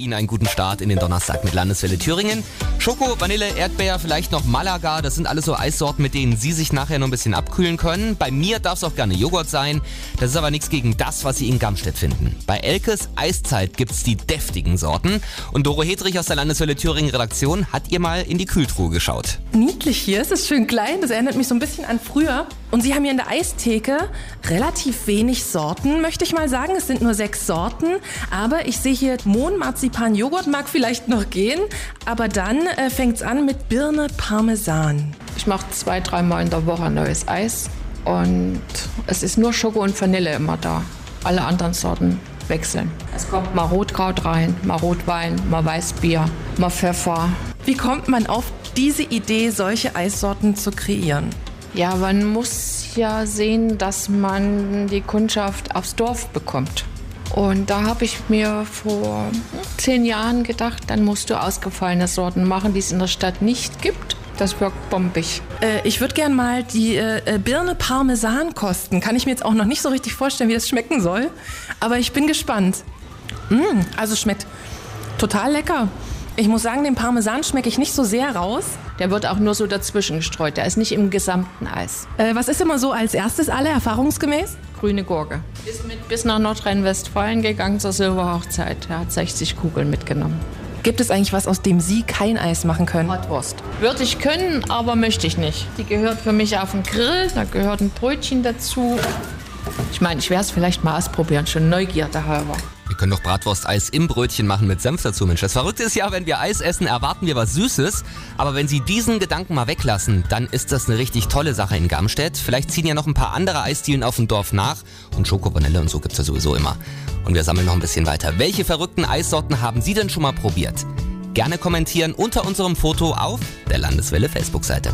Ihnen einen guten Start in den Donnerstag mit Landeswelle Thüringen. Schoko, Vanille, Erdbeer, vielleicht noch Malaga. Das sind alles so Eissorten, mit denen Sie sich nachher noch ein bisschen abkühlen können. Bei mir darf es auch gerne Joghurt sein. Das ist aber nichts gegen das, was Sie in Gamstedt finden. Bei Elkes Eiszeit gibt's die deftigen Sorten. Und Doro Hedrich aus der Landeswelle Thüringen Redaktion hat ihr mal in die Kühltruhe geschaut. Niedlich hier, es ist schön klein. Das erinnert mich so ein bisschen an früher. Und sie haben hier in der Eistheke relativ wenig Sorten, möchte ich mal sagen. Es sind nur sechs Sorten. Aber ich sehe hier Mohnmarzipan Joghurt, mag vielleicht noch gehen. Aber dann äh, fängt es an mit Birne Parmesan. Ich mache zwei, dreimal in der Woche neues Eis. Und es ist nur Schoko und Vanille immer da. Alle anderen Sorten wechseln. Es kommt mal Rotkraut rein, mal Rotwein, mal Weißbier, mal Pfeffer. Wie kommt man auf diese Idee, solche Eissorten zu kreieren? Ja, man muss ja sehen, dass man die Kundschaft aufs Dorf bekommt. Und da habe ich mir vor zehn Jahren gedacht, dann musst du ausgefallene Sorten machen, die es in der Stadt nicht gibt. Das wirkt bombig. Äh, ich würde gern mal die äh, Birne Parmesan kosten. Kann ich mir jetzt auch noch nicht so richtig vorstellen, wie das schmecken soll. Aber ich bin gespannt. Mm, also schmeckt total lecker. Ich muss sagen, den Parmesan schmecke ich nicht so sehr raus. Der wird auch nur so dazwischen gestreut. Der ist nicht im gesamten Eis. Äh, was ist immer so als erstes alle erfahrungsgemäß? Grüne Gurke. Ist mit bis nach Nordrhein-Westfalen gegangen zur Silberhochzeit. Er hat 60 Kugeln mitgenommen. Gibt es eigentlich was, aus dem Sie kein Eis machen können? Bratwurst. Würde ich können, aber möchte ich nicht. Die gehört für mich auf den Grill. Da gehört ein Brötchen dazu. Ich meine, ich werde es vielleicht mal ausprobieren, schon Neugierde halber. Wir können doch Bratwurst-Eis im Brötchen machen mit Senf dazu, Mensch. Das Verrückte ist ja, wenn wir Eis essen, erwarten wir was Süßes. Aber wenn Sie diesen Gedanken mal weglassen, dann ist das eine richtig tolle Sache in Gamstedt. Vielleicht ziehen ja noch ein paar andere Eisdielen auf dem Dorf nach. Und Schoko-Vanille und so gibt's ja sowieso immer. Und wir sammeln noch ein bisschen weiter. Welche verrückten Eissorten haben Sie denn schon mal probiert? Gerne kommentieren unter unserem Foto auf der Landeswelle Facebook-Seite.